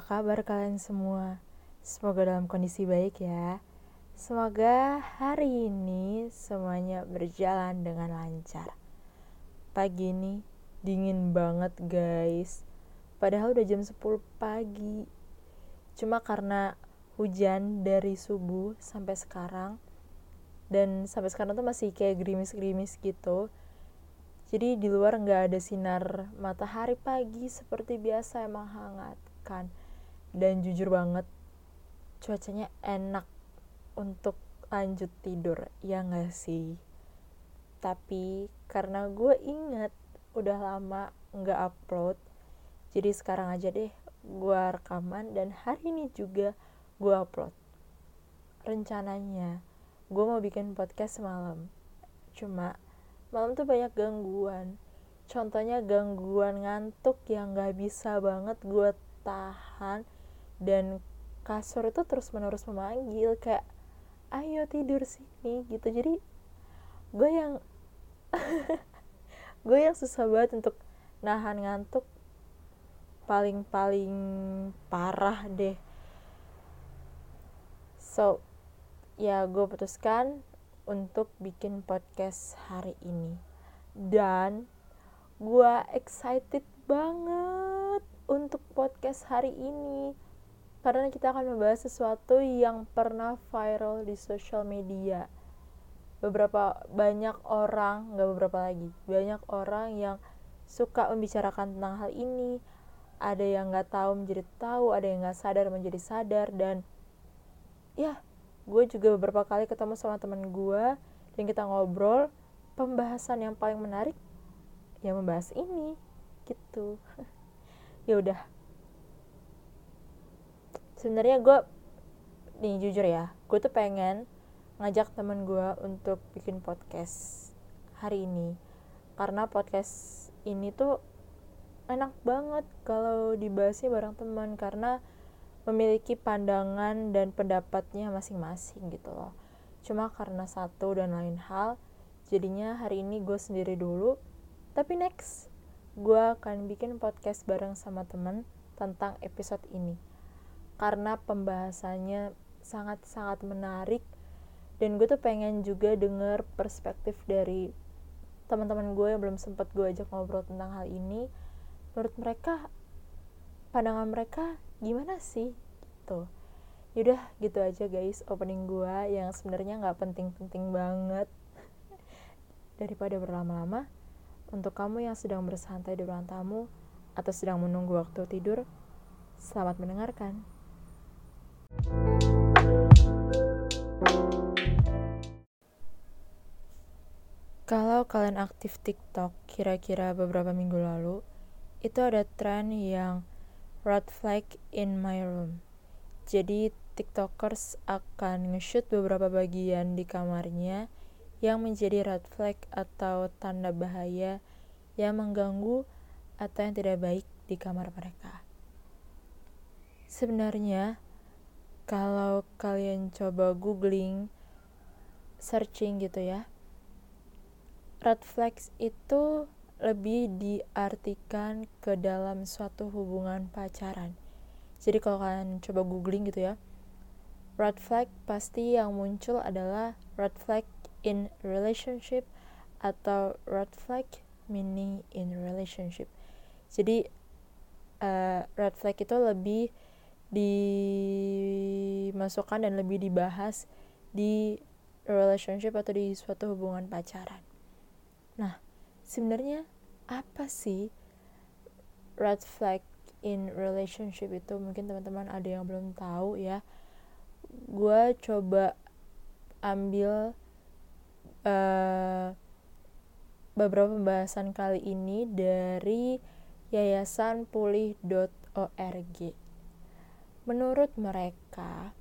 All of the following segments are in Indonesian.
Kabar kalian semua? Semoga dalam kondisi baik ya. Semoga hari ini semuanya berjalan dengan lancar. Pagi ini dingin banget guys. Padahal udah jam 10 pagi. Cuma karena hujan dari subuh sampai sekarang dan sampai sekarang tuh masih kayak gerimis-gerimis gitu jadi di luar nggak ada sinar matahari pagi seperti biasa emang hangat kan dan jujur banget cuacanya enak untuk lanjut tidur ya nggak sih? Tapi karena gue inget udah lama nggak upload jadi sekarang aja deh gue rekaman dan hari ini juga gue upload. Rencananya gue mau bikin podcast semalam. Cuma malam tuh banyak gangguan. Contohnya gangguan ngantuk yang gak bisa banget gue tahan dan kasur itu terus menerus memanggil kayak ayo tidur sini gitu. Jadi gue yang gue yang susah banget untuk nahan ngantuk. Paling-paling parah deh. So ya gue putuskan untuk bikin podcast hari ini. Dan gue excited banget untuk podcast hari ini karena kita akan membahas sesuatu yang pernah viral di sosial media. Beberapa banyak orang nggak beberapa lagi banyak orang yang suka membicarakan tentang hal ini. Ada yang nggak tahu menjadi tahu ada yang nggak sadar menjadi sadar dan ya gue juga beberapa kali ketemu sama temen gue dan kita ngobrol pembahasan yang paling menarik ya membahas ini gitu. Ya udah sebenarnya gue nih jujur ya gue tuh pengen ngajak temen gue untuk bikin podcast hari ini. Karena podcast ini tuh enak banget kalau dibahasnya bareng teman karena memiliki pandangan dan pendapatnya masing-masing gitu loh. Cuma karena satu dan lain hal jadinya hari ini gue sendiri dulu. Tapi next gue akan bikin podcast bareng sama temen tentang episode ini karena pembahasannya sangat-sangat menarik dan gue tuh pengen juga denger perspektif dari teman-teman gue yang belum sempat gue ajak ngobrol tentang hal ini. Menurut mereka pandangan mereka gimana sih? Gitu. Yaudah gitu aja guys opening gua yang sebenarnya nggak penting-penting banget. Daripada berlama-lama untuk kamu yang sedang bersantai di ruang tamu atau sedang menunggu waktu tidur selamat mendengarkan Kalau kalian aktif TikTok kira-kira beberapa minggu lalu, itu ada tren yang red flag in my room. Jadi tiktokers akan nge-shoot beberapa bagian di kamarnya yang menjadi red flag atau tanda bahaya yang mengganggu atau yang tidak baik di kamar mereka. Sebenarnya, kalau kalian coba googling, searching gitu ya, red flags itu lebih diartikan ke dalam suatu hubungan pacaran. Jadi kalau kalian coba googling gitu ya, red flag pasti yang muncul adalah red flag in relationship atau red flag meaning in relationship. Jadi uh, red flag itu lebih dimasukkan dan lebih dibahas di relationship atau di suatu hubungan pacaran. Nah, sebenarnya apa sih red flag in relationship itu? Mungkin teman-teman ada yang belum tahu ya. Gue coba ambil uh, beberapa pembahasan kali ini dari yayasan pulih.org menurut mereka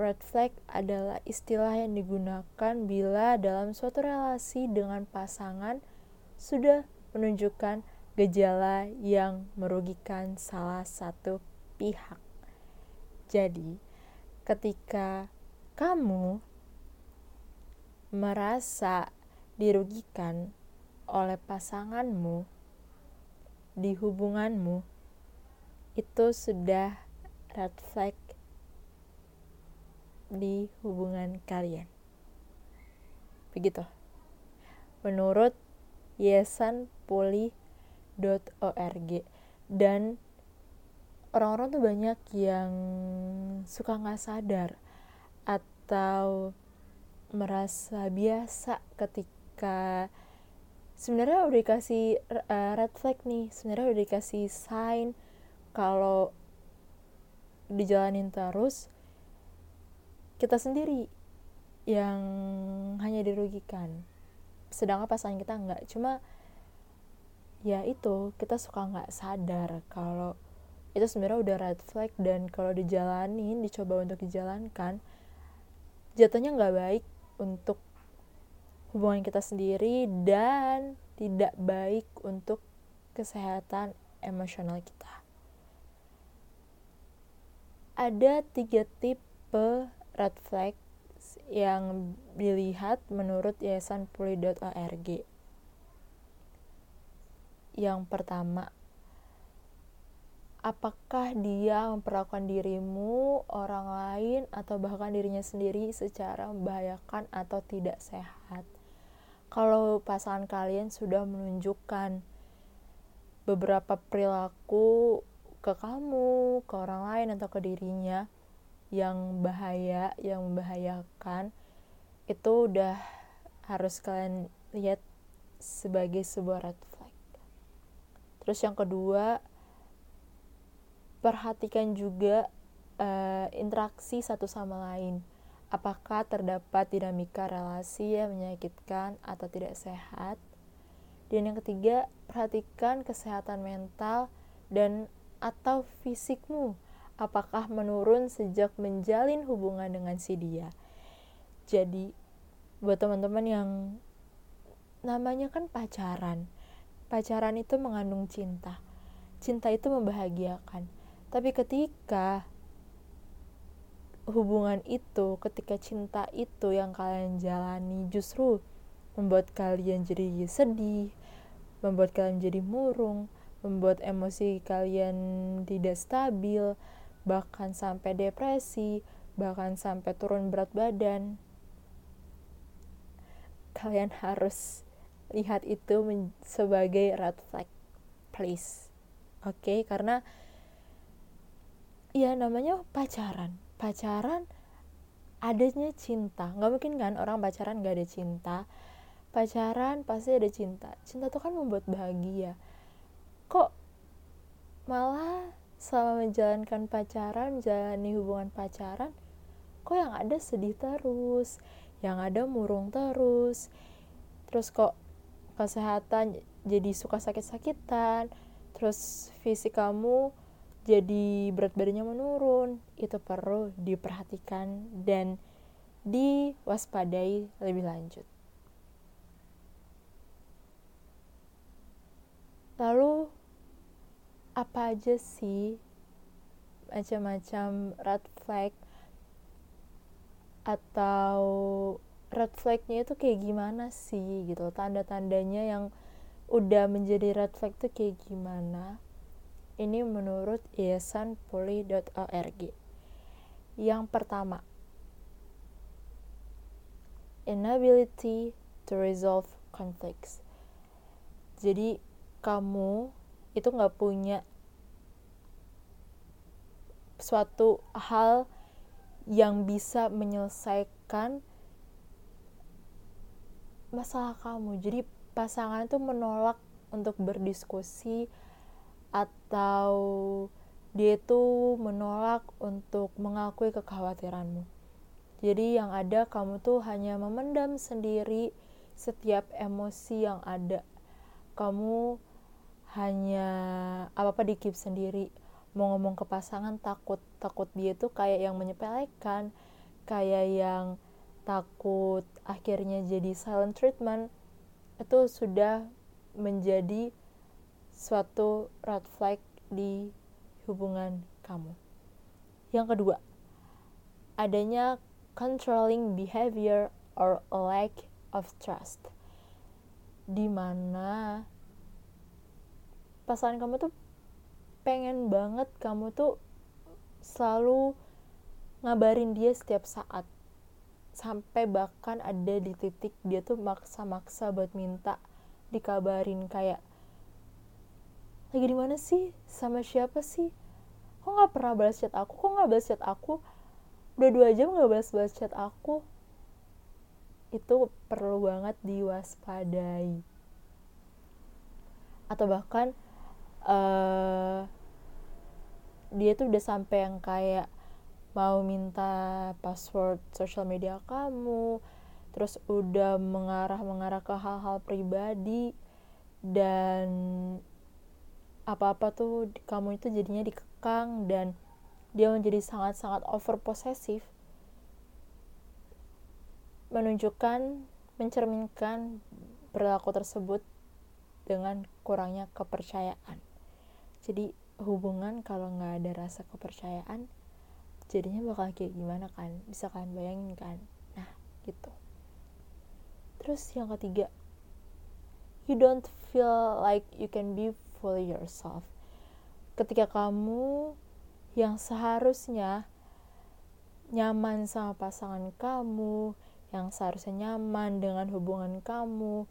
red flag adalah istilah yang digunakan bila dalam suatu relasi dengan pasangan sudah menunjukkan gejala yang merugikan salah satu pihak. Jadi, ketika kamu merasa dirugikan oleh pasanganmu di hubunganmu, itu sudah red flag di hubungan kalian. Begitu. Menurut yesanpuli.org dan orang-orang tuh banyak yang suka nggak sadar atau merasa biasa ketika sebenarnya udah dikasih uh, red flag nih sebenarnya udah dikasih sign kalau dijalanin terus kita sendiri yang hanya dirugikan sedangkan pasangan kita nggak cuma ya itu kita suka nggak sadar kalau itu sebenarnya udah red flag dan kalau dijalanin dicoba untuk dijalankan jatuhnya nggak baik untuk hubungan kita sendiri dan tidak baik untuk kesehatan emosional kita. Ada tiga tipe red flag yang dilihat menurut yayasan puli.org. Yang pertama, apakah dia memperlakukan dirimu, orang lain, atau bahkan dirinya sendiri secara membahayakan atau tidak sehat? kalau pasangan kalian sudah menunjukkan beberapa perilaku ke kamu, ke orang lain atau ke dirinya yang bahaya, yang membahayakan, itu udah harus kalian lihat sebagai sebuah red flag. Terus yang kedua, perhatikan juga uh, interaksi satu sama lain apakah terdapat dinamika relasi yang menyakitkan atau tidak sehat. Dan yang ketiga, perhatikan kesehatan mental dan atau fisikmu. Apakah menurun sejak menjalin hubungan dengan si dia. Jadi, buat teman-teman yang namanya kan pacaran. Pacaran itu mengandung cinta. Cinta itu membahagiakan. Tapi ketika hubungan itu, ketika cinta itu yang kalian jalani justru membuat kalian jadi sedih, membuat kalian jadi murung, membuat emosi kalian tidak stabil, bahkan sampai depresi, bahkan sampai turun berat badan. Kalian harus lihat itu sebagai red flag, please. Oke, okay? karena ya namanya pacaran pacaran adanya cinta nggak mungkin kan orang pacaran gak ada cinta pacaran pasti ada cinta cinta tuh kan membuat bahagia kok malah selama menjalankan pacaran menjalani hubungan pacaran kok yang ada sedih terus yang ada murung terus terus kok kesehatan jadi suka sakit-sakitan terus fisik kamu jadi berat badannya menurun itu perlu diperhatikan dan diwaspadai lebih lanjut. Lalu apa aja sih macam-macam red flag atau red flagnya itu kayak gimana sih gitu tanda-tandanya yang udah menjadi red flag itu kayak gimana ini menurut yayasanpuli.org. Yang pertama, inability to resolve conflicts. Jadi kamu itu nggak punya suatu hal yang bisa menyelesaikan masalah kamu. Jadi pasangan itu menolak untuk berdiskusi atau dia itu menolak untuk mengakui kekhawatiranmu. Jadi yang ada kamu tuh hanya memendam sendiri setiap emosi yang ada. Kamu hanya apa-apa dikip sendiri. Mau ngomong ke pasangan takut, takut dia tuh kayak yang menyepelekan, kayak yang takut akhirnya jadi silent treatment. Itu sudah menjadi suatu red flag di hubungan kamu. Yang kedua, adanya controlling behavior or lack of trust. Di mana pasangan kamu tuh pengen banget kamu tuh selalu ngabarin dia setiap saat. Sampai bahkan ada di titik dia tuh maksa-maksa buat minta dikabarin kayak lagi di mana sih? Sama siapa sih? Kok nggak pernah balas chat aku? Kok nggak balas chat aku? Udah dua jam nggak balas balas chat aku. Itu perlu banget diwaspadai. Atau bahkan uh, dia tuh udah sampai yang kayak mau minta password sosial media kamu terus udah mengarah-mengarah ke hal-hal pribadi dan apa-apa tuh kamu itu jadinya dikekang dan dia menjadi sangat-sangat over posesif menunjukkan mencerminkan perilaku tersebut dengan kurangnya kepercayaan jadi hubungan kalau nggak ada rasa kepercayaan jadinya bakal kayak gimana kan? Bisa kalian bayangin kan? Nah gitu. Terus yang ketiga you don't feel like you can be fully yourself. Ketika kamu yang seharusnya nyaman sama pasangan kamu yang seharusnya nyaman dengan hubungan kamu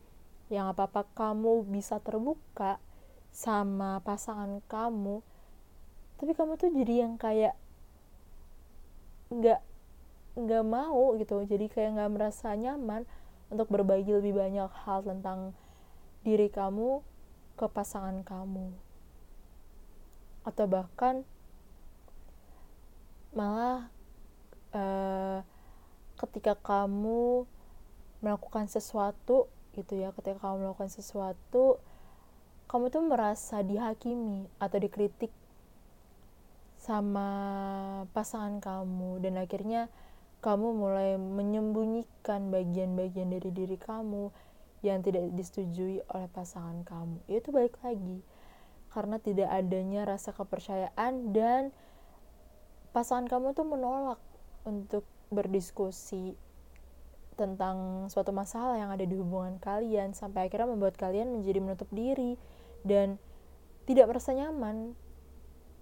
yang apa-apa kamu bisa terbuka sama pasangan kamu tapi kamu tuh jadi yang kayak nggak nggak mau gitu. Jadi kayak nggak merasa nyaman untuk berbagi lebih banyak hal tentang diri kamu ke pasangan kamu. Atau bahkan malah uh, ketika kamu melakukan sesuatu gitu ya ketika kamu melakukan sesuatu kamu tuh merasa dihakimi atau dikritik sama pasangan kamu dan akhirnya kamu mulai menyembunyikan bagian-bagian dari diri kamu yang tidak disetujui oleh pasangan kamu. Itu balik lagi karena tidak adanya rasa kepercayaan dan pasangan kamu tuh menolak untuk berdiskusi tentang suatu masalah yang ada di hubungan kalian sampai akhirnya membuat kalian menjadi menutup diri dan tidak merasa nyaman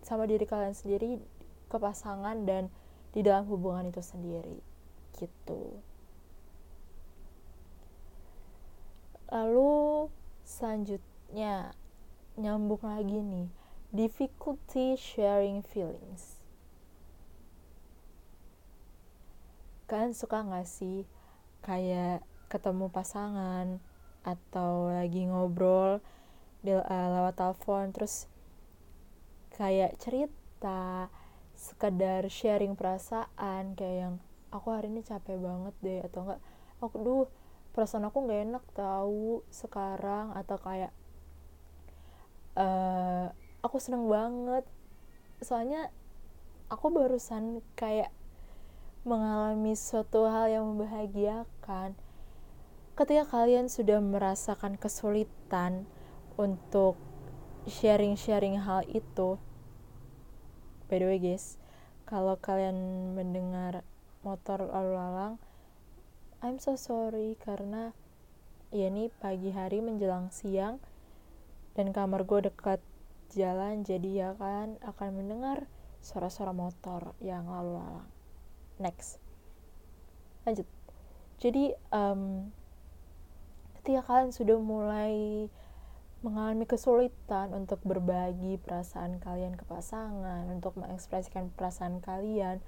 sama diri kalian sendiri ke pasangan dan di dalam hubungan itu sendiri gitu. Lalu selanjutnya nyambung lagi nih difficulty sharing feelings. Kalian suka gak sih kayak ketemu pasangan atau lagi ngobrol uh, lewat telepon terus kayak cerita sekedar sharing perasaan kayak yang aku hari ini capek banget deh atau enggak aku duh perasaan aku nggak enak tahu sekarang atau kayak uh, aku seneng banget. Soalnya aku barusan kayak mengalami suatu hal yang membahagiakan, ketika kalian sudah merasakan kesulitan untuk sharing-sharing hal itu, by the way guys, kalau kalian mendengar motor lalu lalang, I'm so sorry karena ya ini pagi hari menjelang siang dan kamar gue dekat jalan jadi ya kan akan mendengar suara-suara motor yang lalu lalang next. Lanjut. Jadi um, ketika kalian sudah mulai mengalami kesulitan untuk berbagi perasaan kalian ke pasangan, untuk mengekspresikan perasaan kalian,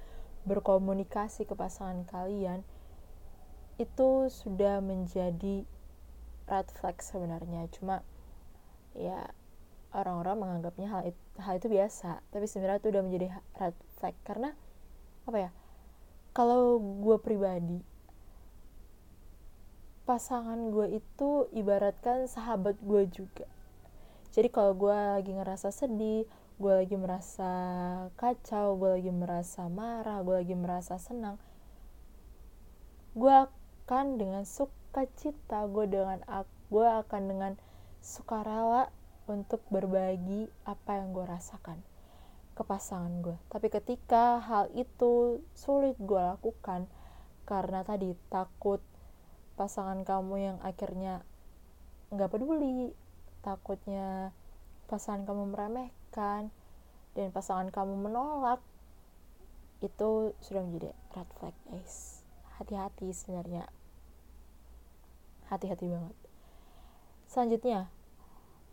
berkomunikasi ke pasangan kalian, itu sudah menjadi red flag sebenarnya. Cuma ya orang-orang menganggapnya hal itu, hal itu biasa, tapi sebenarnya itu udah menjadi red flag karena apa ya? kalau gue pribadi pasangan gue itu ibaratkan sahabat gue juga. Jadi kalau gue lagi ngerasa sedih gue lagi merasa kacau gue lagi merasa marah gue lagi merasa senang gue akan dengan sukacita gue dengan gue akan dengan sukarela untuk berbagi apa yang gue rasakan ke pasangan gue tapi ketika hal itu sulit gue lakukan karena tadi takut pasangan kamu yang akhirnya nggak peduli takutnya pasangan kamu meremehkan dan pasangan kamu menolak itu sudah menjadi red flag guys. Hati-hati sebenarnya. Hati-hati banget. Selanjutnya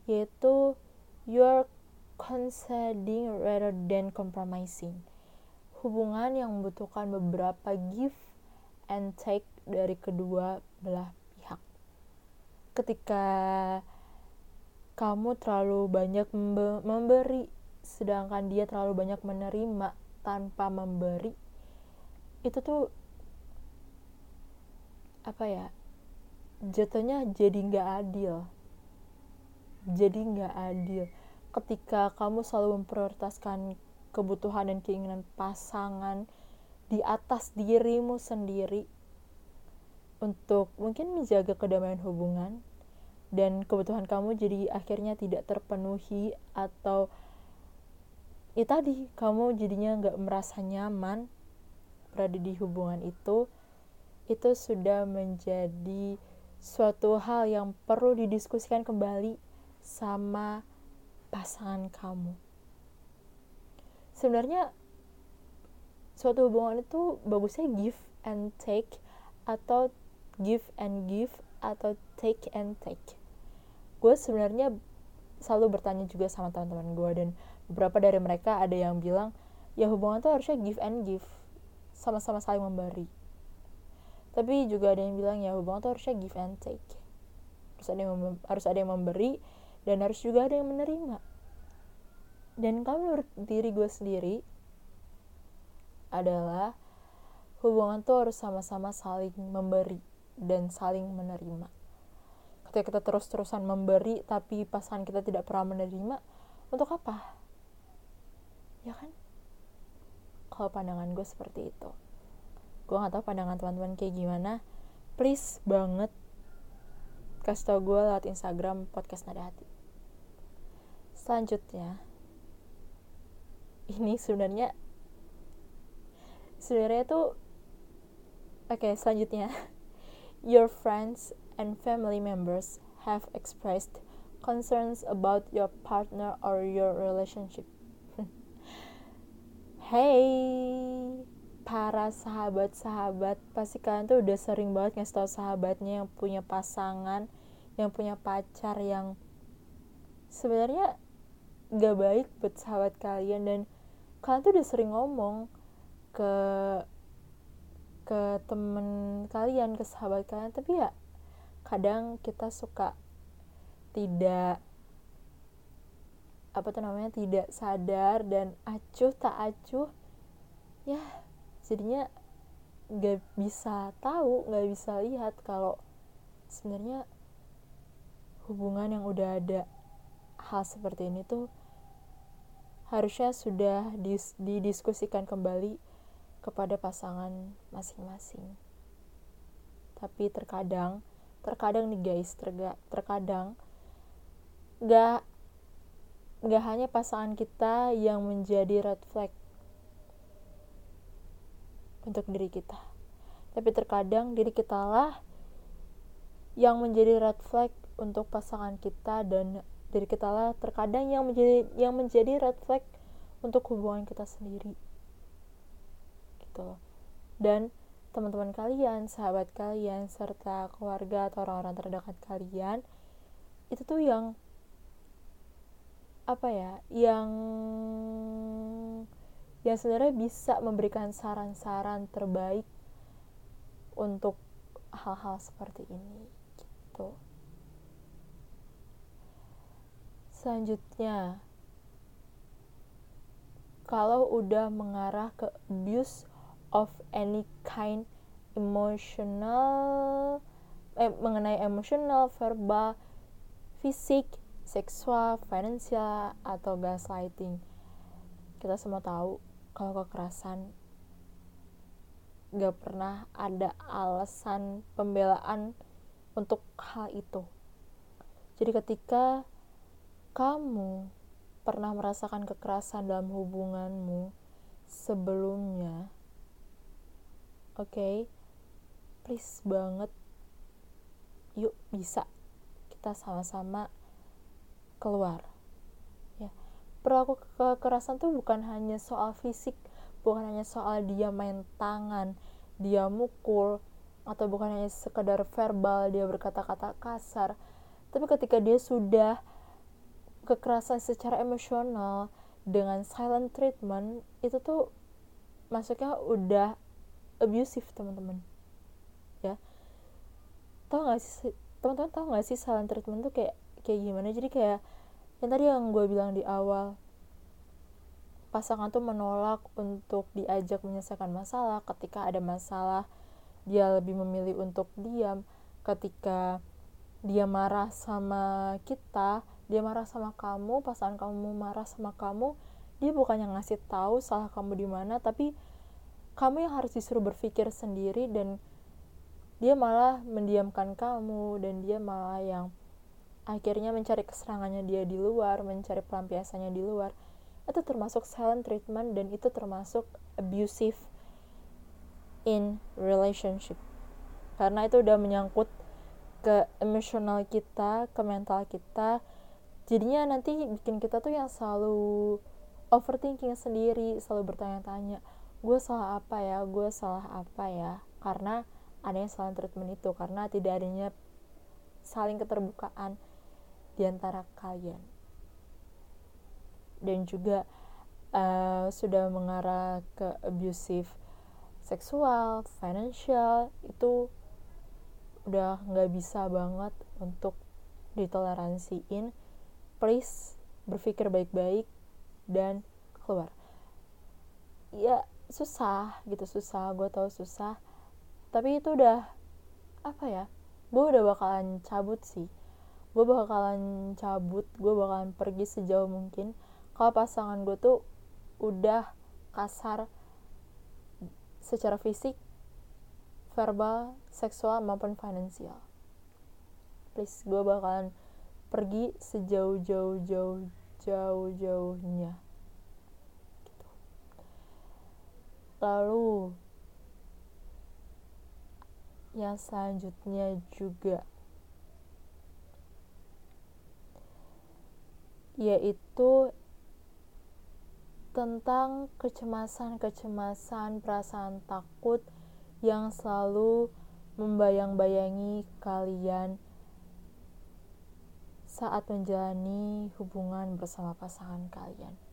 yaitu you're conceding rather than compromising. Hubungan yang membutuhkan beberapa give and take dari kedua belah pihak. Ketika kamu terlalu banyak memberi sedangkan dia terlalu banyak menerima tanpa memberi itu tuh apa ya jatuhnya jadi nggak adil. Jadi nggak adil. Ketika kamu selalu memprioritaskan kebutuhan dan keinginan pasangan di atas dirimu sendiri untuk mungkin menjaga kedamaian hubungan dan kebutuhan kamu jadi akhirnya tidak terpenuhi atau ya tadi kamu jadinya nggak merasa nyaman berada di hubungan itu itu sudah menjadi suatu hal yang perlu didiskusikan kembali sama pasangan kamu. Sebenarnya suatu hubungan itu bagusnya give and take atau give and give atau take and take. Gue sebenarnya selalu bertanya juga sama teman-teman gue dan beberapa dari mereka ada yang bilang ya hubungan tuh harusnya give and give sama-sama saling memberi. Tapi juga ada yang bilang ya hubungan tuh harusnya give and take. Harus ada yang harus ada yang memberi dan harus juga ada yang menerima. Dan kalau menurut diri gue sendiri adalah hubungan tuh harus sama-sama saling memberi dan saling menerima. Ketika kita terus-terusan memberi tapi pasangan kita tidak pernah menerima untuk apa? Ya kan? Kalau pandangan gue seperti itu. Gue gak tau pandangan teman-teman kayak gimana. Please banget kasih tau gue lewat Instagram podcast nada hati. Selanjutnya ini sebenarnya sebenarnya tuh oke okay, selanjutnya your friends and family members have expressed concerns about your partner or your relationship. Hey, para sahabat-sahabat, pasti kalian tuh udah sering banget ngasih tau sahabatnya yang punya pasangan, yang punya pacar yang sebenarnya gak baik buat sahabat kalian dan kalian tuh udah sering ngomong ke ke temen kalian, ke sahabat kalian, tapi ya kadang kita suka tidak apa tuh namanya tidak sadar dan acuh tak acuh ya jadinya nggak bisa tahu nggak bisa lihat kalau sebenarnya hubungan yang udah ada hal seperti ini tuh harusnya sudah dis didiskusikan kembali kepada pasangan masing-masing. Tapi terkadang terkadang nih guys terga, terkadang nggak nggak hanya pasangan kita yang menjadi red flag untuk diri kita. Tapi terkadang diri kita lah yang menjadi red flag untuk pasangan kita dan diri kita lah terkadang yang menjadi yang menjadi red flag untuk hubungan kita sendiri gitu. Dan teman-teman kalian, sahabat kalian, serta keluarga atau orang-orang terdekat kalian itu tuh yang apa ya yang yang sebenarnya bisa memberikan saran-saran terbaik untuk hal-hal seperti ini gitu. Selanjutnya kalau udah mengarah ke abuse of any kind emotional eh, mengenai emosional verbal fisik seksual, finansial, atau gaslighting. Kita semua tahu kalau kekerasan gak pernah ada alasan pembelaan untuk hal itu. Jadi ketika kamu pernah merasakan kekerasan dalam hubunganmu sebelumnya, oke, okay, please banget, yuk bisa. Kita sama-sama keluar. Ya. Perilaku kekerasan tuh bukan hanya soal fisik bukan hanya soal dia main tangan dia mukul atau bukan hanya sekedar verbal dia berkata-kata kasar tapi ketika dia sudah kekerasan secara emosional dengan silent treatment itu tuh masuknya udah abusive teman-teman. Ya. Tau gak sih teman-teman tau gak sih silent treatment tuh kayak kayak gimana? Jadi kayak yang tadi yang gue bilang di awal pasangan tuh menolak untuk diajak menyelesaikan masalah ketika ada masalah dia lebih memilih untuk diam. Ketika dia marah sama kita dia marah sama kamu pasangan kamu marah sama kamu dia bukannya ngasih tahu salah kamu di mana tapi kamu yang harus disuruh berpikir sendiri dan dia malah mendiamkan kamu dan dia malah yang akhirnya mencari keserangannya dia di luar mencari pelampiasannya di luar. Itu termasuk silent treatment dan itu termasuk abusive in relationship. Karena itu udah menyangkut ke emosional kita ke mental kita. Jadinya nanti bikin kita tuh yang selalu overthinking sendiri selalu bertanya-tanya gue salah apa ya? Gue salah apa ya? Karena adanya salah treatment itu. Karena tidak adanya saling keterbukaan di antara kalian. Dan juga uh, sudah mengarah ke abusive seksual, financial itu udah nggak bisa banget untuk ditoleransiin. Please berpikir baik-baik dan keluar. Ya susah gitu susah gue tau susah. Tapi itu udah apa ya gue udah bakalan cabut sih. Gue bakalan cabut gue bakalan pergi sejauh mungkin. Kalau pasangan gue tuh udah kasar secara fisik verbal seksual maupun finansial. Please gue bakalan pergi sejauh jauh jauh jauh jauhnya gitu. Lalu yang selanjutnya juga yaitu tentang kecemasan-kecemasan perasaan takut yang selalu membayang-bayangi kalian saat menjalani hubungan bersama pasangan kalian.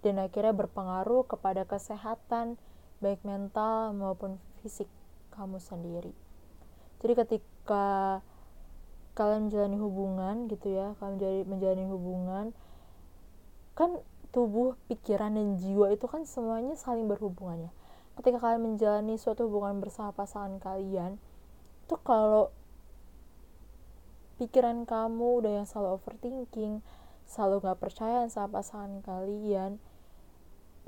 Dan akhirnya berpengaruh kepada kesehatan baik mental maupun fisik kamu sendiri. Jadi ketika kalian menjalani hubungan gitu ya, kalian menjalani, menjalani hubungan kan tubuh, pikiran dan jiwa itu kan semuanya saling berhubungannya. Ketika kalian menjalani suatu hubungan bersama pasangan kalian, itu kalau pikiran kamu udah yang selalu overthinking selalu gak percaya sama pasangan kalian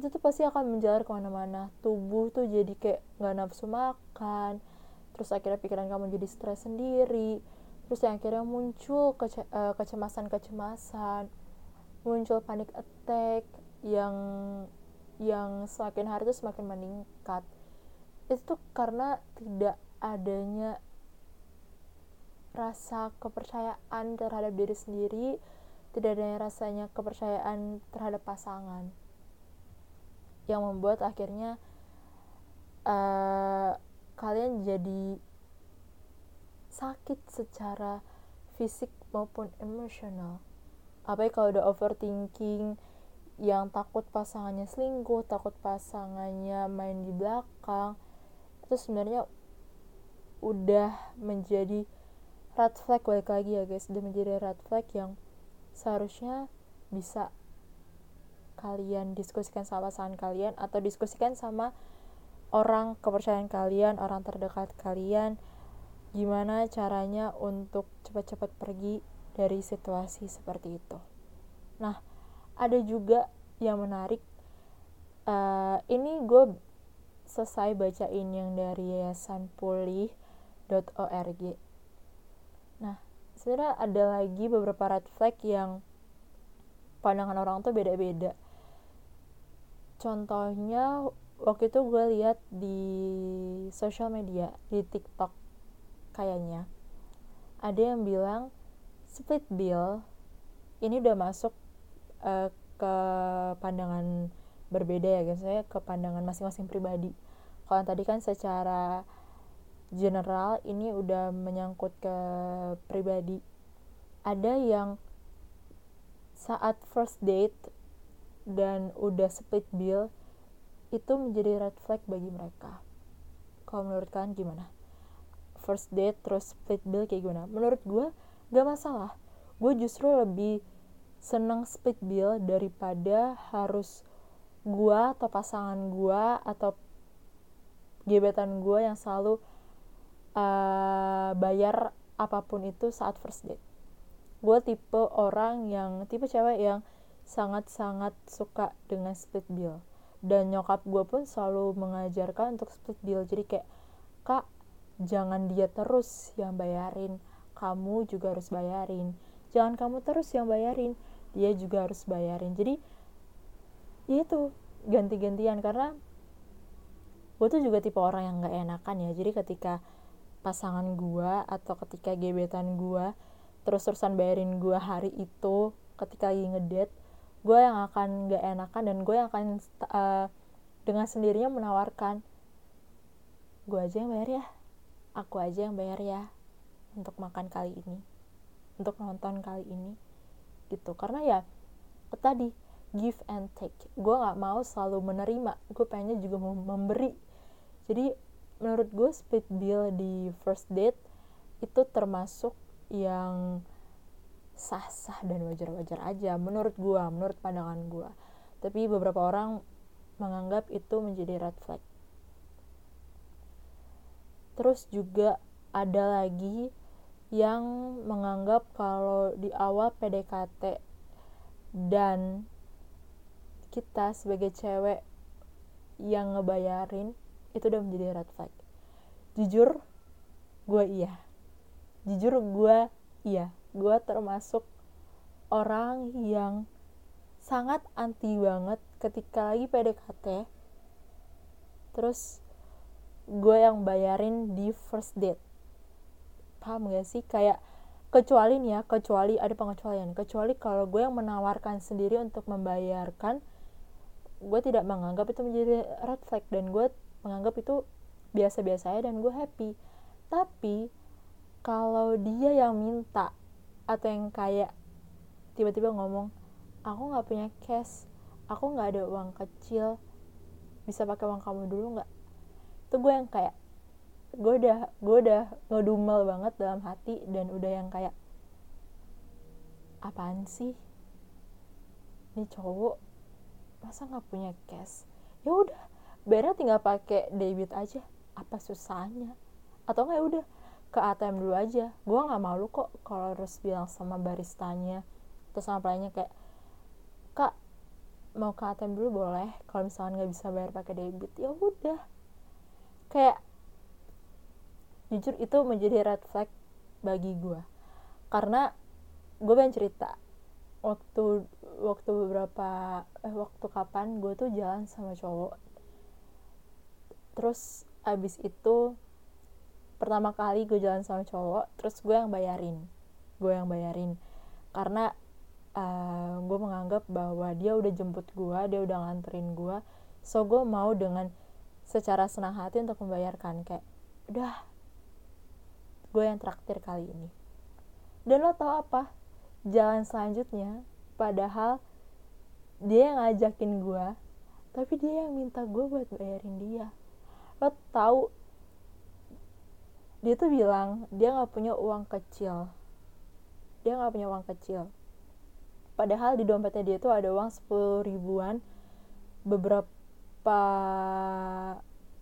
itu tuh pasti akan menjalar ke mana-mana. Tubuh tuh jadi kayak gak nafsu makan terus akhirnya pikiran kamu jadi stres sendiri terus yang akhirnya muncul kece uh, kecemasan-kecemasan muncul panic attack yang yang semakin hari tuh semakin meningkat. Itu tuh karena tidak adanya rasa kepercayaan terhadap diri sendiri tidak ada rasanya kepercayaan terhadap pasangan yang membuat akhirnya uh, kalian jadi sakit secara fisik maupun emosional. Apa kalau udah overthinking yang takut pasangannya selingkuh takut pasangannya main di belakang itu sebenarnya udah menjadi red flag balik lagi ya guys sudah menjadi red flag yang seharusnya bisa kalian diskusikan sama pasangan kalian atau diskusikan sama orang kepercayaan kalian, orang terdekat kalian gimana caranya untuk cepat-cepat pergi dari situasi seperti itu. Nah, ada juga yang menarik. Uh, ini gue selesai bacain yang dari yayasan pulih.org Nah, sebenarnya ada lagi beberapa red flag yang pandangan orang tuh beda-beda. Contohnya waktu itu gue lihat di sosial media di TikTok kayaknya. Ada yang bilang split bill ini udah masuk uh, ke pandangan berbeda ya guys saya ke pandangan masing-masing pribadi. Kalau tadi kan secara general ini udah menyangkut ke pribadi. Ada yang saat first date dan udah split bill itu menjadi red flag bagi mereka. Kalau menurut kalian gimana? First date terus split bill kayak gimana? Menurut gue gak masalah. Gue justru lebih seneng split bill daripada harus gue atau pasangan gue atau gebetan gue yang selalu uh, bayar apa pun itu saat first date. Gue tipe orang yang tipe cewek yang sangat-sangat suka dengan split bill. Dan nyokap gue pun selalu mengajarkan untuk split bill. Jadi kayak kak jangan dia terus yang bayarin. Kamu juga harus bayarin. Jangan kamu terus yang bayarin. Dia juga harus bayarin. Jadi ya itu ganti-gantian. Karena gue tuh juga tipe orang yang gak enakan ya. Jadi ketika pasangan gue atau ketika gebetan gue terus-terusan bayarin gue hari itu ketika lagi ngedate gue yang akan gak enakan dan gue yang akan uh, dengan sendirinya menawarkan gue aja yang bayar ya. Aku aja yang bayar ya untuk makan kali ini untuk nonton kali ini gitu. Karena ya tadi give and take. Gue nggak mau selalu menerima. Gue pengennya juga mau memberi. Jadi menurut gue split bill di first date itu termasuk yang sah-sah dan wajar-wajar aja menurut gue menurut pandangan gue tapi beberapa orang menganggap itu menjadi red flag. Terus juga ada lagi yang menganggap kalau di awal PDKT dan kita sebagai cewek yang ngebayarin itu udah menjadi red flag. Jujur gue iya. Jujur gue iya gue termasuk orang yang sangat anti banget ketika lagi PDKT terus gue yang bayarin di first date. Paham gak sih? Kayak kecuali nih ya kecuali ada pengecualian. Kecuali kalau gue yang menawarkan sendiri untuk membayarkan gue tidak menganggap itu menjadi red flag dan gue menganggap itu biasa-biasa aja dan gue happy. Tapi kalau dia yang minta atau yang kayak tiba-tiba ngomong aku nggak punya cash aku nggak ada uang kecil bisa pakai uang kamu dulu nggak? Itu gue yang kayak gue udah gue udah ngedumel banget dalam hati dan udah yang kayak apaan sih? Ini cowok masa nggak punya cash? Ya udah bayarnya tinggal pakai debit aja apa susahnya? Atau nggak ya udah ke ATM dulu aja. Gue nggak malu kok kalau harus bilang sama baristanya atau sama pelayannya kayak kak mau ke ATM dulu boleh kalau misalnya nggak bisa bayar pakai debit. Ya udah. Kayak jujur itu menjadi red flag bagi gue karena gue pengen cerita. Waktu waktu beberapa eh waktu kapan gue tuh jalan sama cowok. Terus abis itu pertama kali gue jalan sama cowok terus gue yang bayarin. Gue yang bayarin. Karena uh, gue menganggap bahwa dia udah jemput gue dia udah nganterin gue so gue mau dengan secara senang hati untuk membayarkan. Kayak udah gue yang traktir kali ini. Dan lo tau apa? Jalan selanjutnya padahal dia yang ngajakin gue tapi dia yang minta gue buat bayarin dia. Lo tau dia tuh bilang dia nggak punya uang kecil. Dia nggak punya uang kecil. Padahal di dompetnya dia tuh ada uang 10 ribuan. Beberapa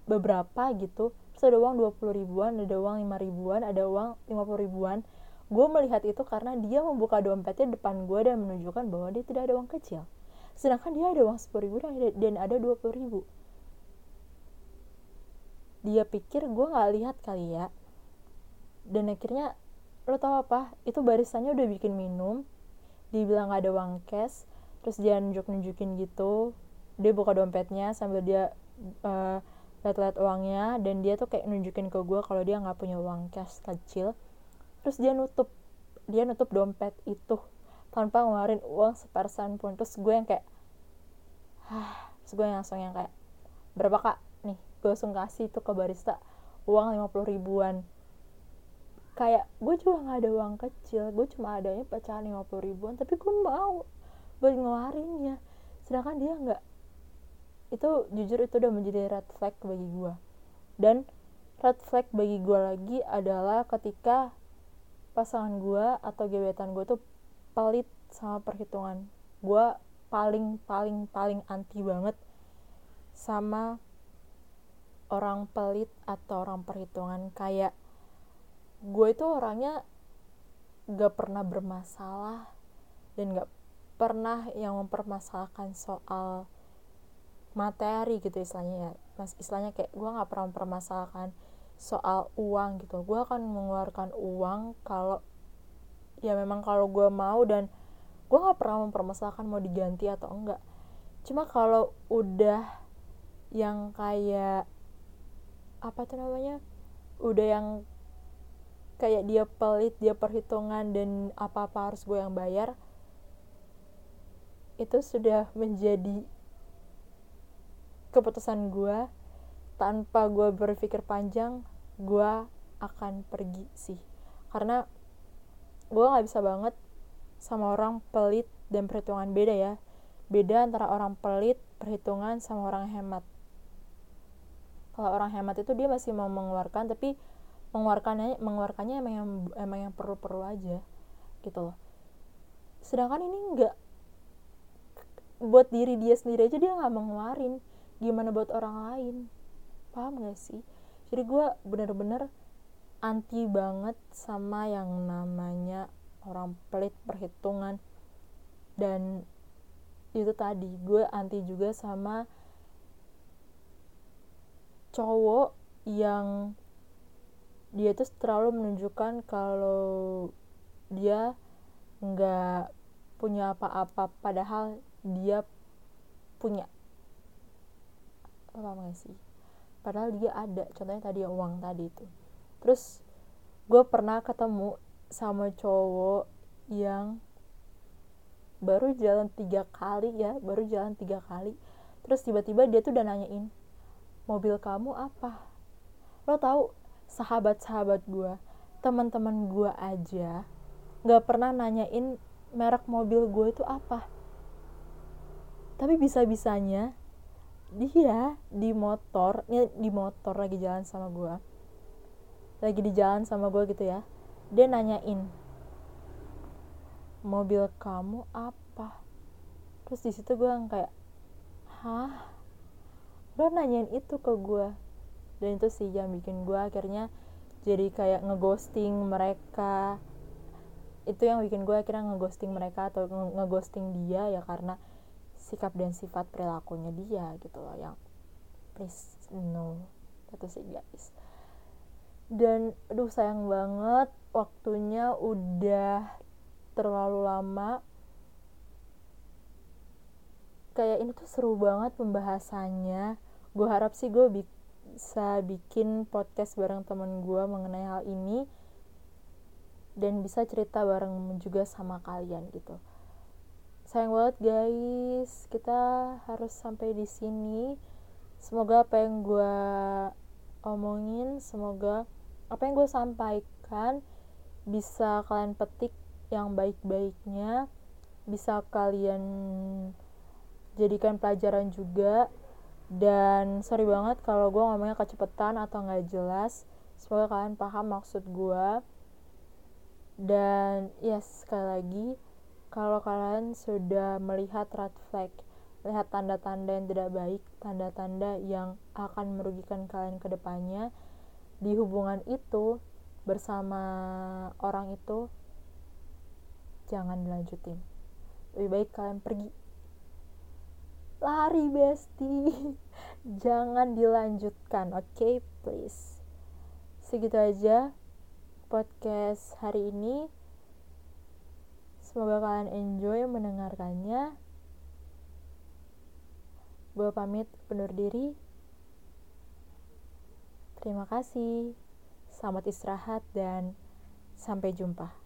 beberapa gitu. Terus ada uang 20 ribuan ada uang 5 ribuan ada uang 50 ribuan. Gue melihat itu karena dia membuka dompetnya depan gue dan menunjukkan bahwa dia tidak ada uang kecil. Sedangkan dia ada uang 10 ribu dan ada 20 ribu. Dia pikir gue gak lihat kali ya dan akhirnya lo tau apa? Itu barisannya udah bikin minum dia bilang gak ada uang cash terus dia nunjuk nunjukin gitu. Dia buka dompetnya sambil dia uh, lihat-lihat uangnya dan dia tuh kayak nunjukin ke gue kalau dia nggak punya uang cash kecil. Terus dia nutup dia nutup dompet itu tanpa ngeluarin uang sepersen pun. Terus gue yang kayak ah terus gue langsung yang kayak berapa kak? Nih gue langsung kasih tuh ke barista uang 50 ribuan kayak gue juga nggak ada uang kecil gue cuma adanya pecahan 50 ribuan tapi gue mau buat ngeluarinnya. Sedangkan dia nggak itu jujur itu udah menjadi red flag bagi gue dan red flag bagi gue lagi adalah ketika pasangan gue atau gebetan gue tuh pelit sama perhitungan gue paling paling paling anti banget sama orang pelit atau orang perhitungan. Kayak gue itu orangnya gak pernah bermasalah dan gak pernah yang mempermasalahkan soal materi gitu istilahnya ya. Mas istilahnya kayak gue gak pernah mempermasalahkan soal uang gitu. Gue akan mengeluarkan uang kalau ya memang kalau gue mau dan gue nggak pernah mempermasalahkan mau diganti atau enggak. Cuma kalau udah yang kayak apa tuh namanya udah yang kayak dia pelit dia perhitungan dan apa apa harus gue yang bayar itu sudah menjadi keputusan gue. Tanpa gue berpikir panjang gue akan pergi sih. Karena gue nggak bisa banget sama orang pelit dan perhitungan beda ya. Beda antara orang pelit perhitungan sama orang hemat. Kalau orang hemat itu dia masih mau mengeluarkan tapi mengeluarkannya mengeluarkannya emang yang emang yang perlu-perlu aja gitu loh. Sedangkan ini enggak buat diri dia sendiri aja dia nggak mengeluarin gimana buat orang lain? Paham gak sih? Jadi gue bener-bener anti banget sama yang namanya orang pelit perhitungan. Dan itu tadi gue anti juga sama cowok yang dia tuh terlalu menunjukkan kalau dia nggak punya apa-apa padahal dia punya apa nggak sih? Padahal dia ada contohnya tadi uang tadi itu. Terus gue pernah ketemu sama cowok yang baru jalan tiga kali ya baru jalan tiga kali. Terus tiba-tiba dia tuh udah nanyain mobil kamu apa? Lo tahu sahabat-sahabat gue teman-teman gue aja nggak pernah nanyain merek mobil gue itu apa. Tapi bisa-bisanya dia di motor di motor lagi jalan sama gue lagi di jalan sama gue gitu ya. Dia nanyain mobil kamu apa? Terus di situ gue kayak hah? Lo nanyain itu ke gue dan itu sih yang bikin gue akhirnya jadi kayak ngeghosting mereka. Itu yang bikin gue akhirnya ngeghosting mereka atau ngeghosting dia ya karena sikap dan sifat perilakunya dia gitu loh yang please no. Itu sih guys. Dan aduh sayang banget waktunya udah terlalu lama. Kayak ini tuh seru banget pembahasannya. Gue harap sih gue bisa bikin podcast bareng temen gue mengenai hal ini dan bisa cerita bareng juga sama kalian gitu. Sayang banget guys. Kita harus sampai di sini. Semoga apa yang gue omongin semoga apa yang gue sampaikan bisa kalian petik yang baik-baiknya bisa kalian jadikan pelajaran juga dan sorry banget kalau gue ngomongnya kecepatan atau nggak jelas semoga kalian paham maksud gue dan yes sekali lagi kalau kalian sudah melihat red flag, melihat tanda-tanda yang tidak baik, tanda-tanda yang akan merugikan kalian ke depannya di hubungan itu bersama orang itu jangan dilanjutin. Lebih baik kalian pergi. Lari bestie. jangan dilanjutkan, oke, okay? please. Segitu aja podcast hari ini Semoga kalian enjoy mendengarkannya. Gue pamit pendur diri. Terima kasih. Selamat istirahat dan sampai jumpa.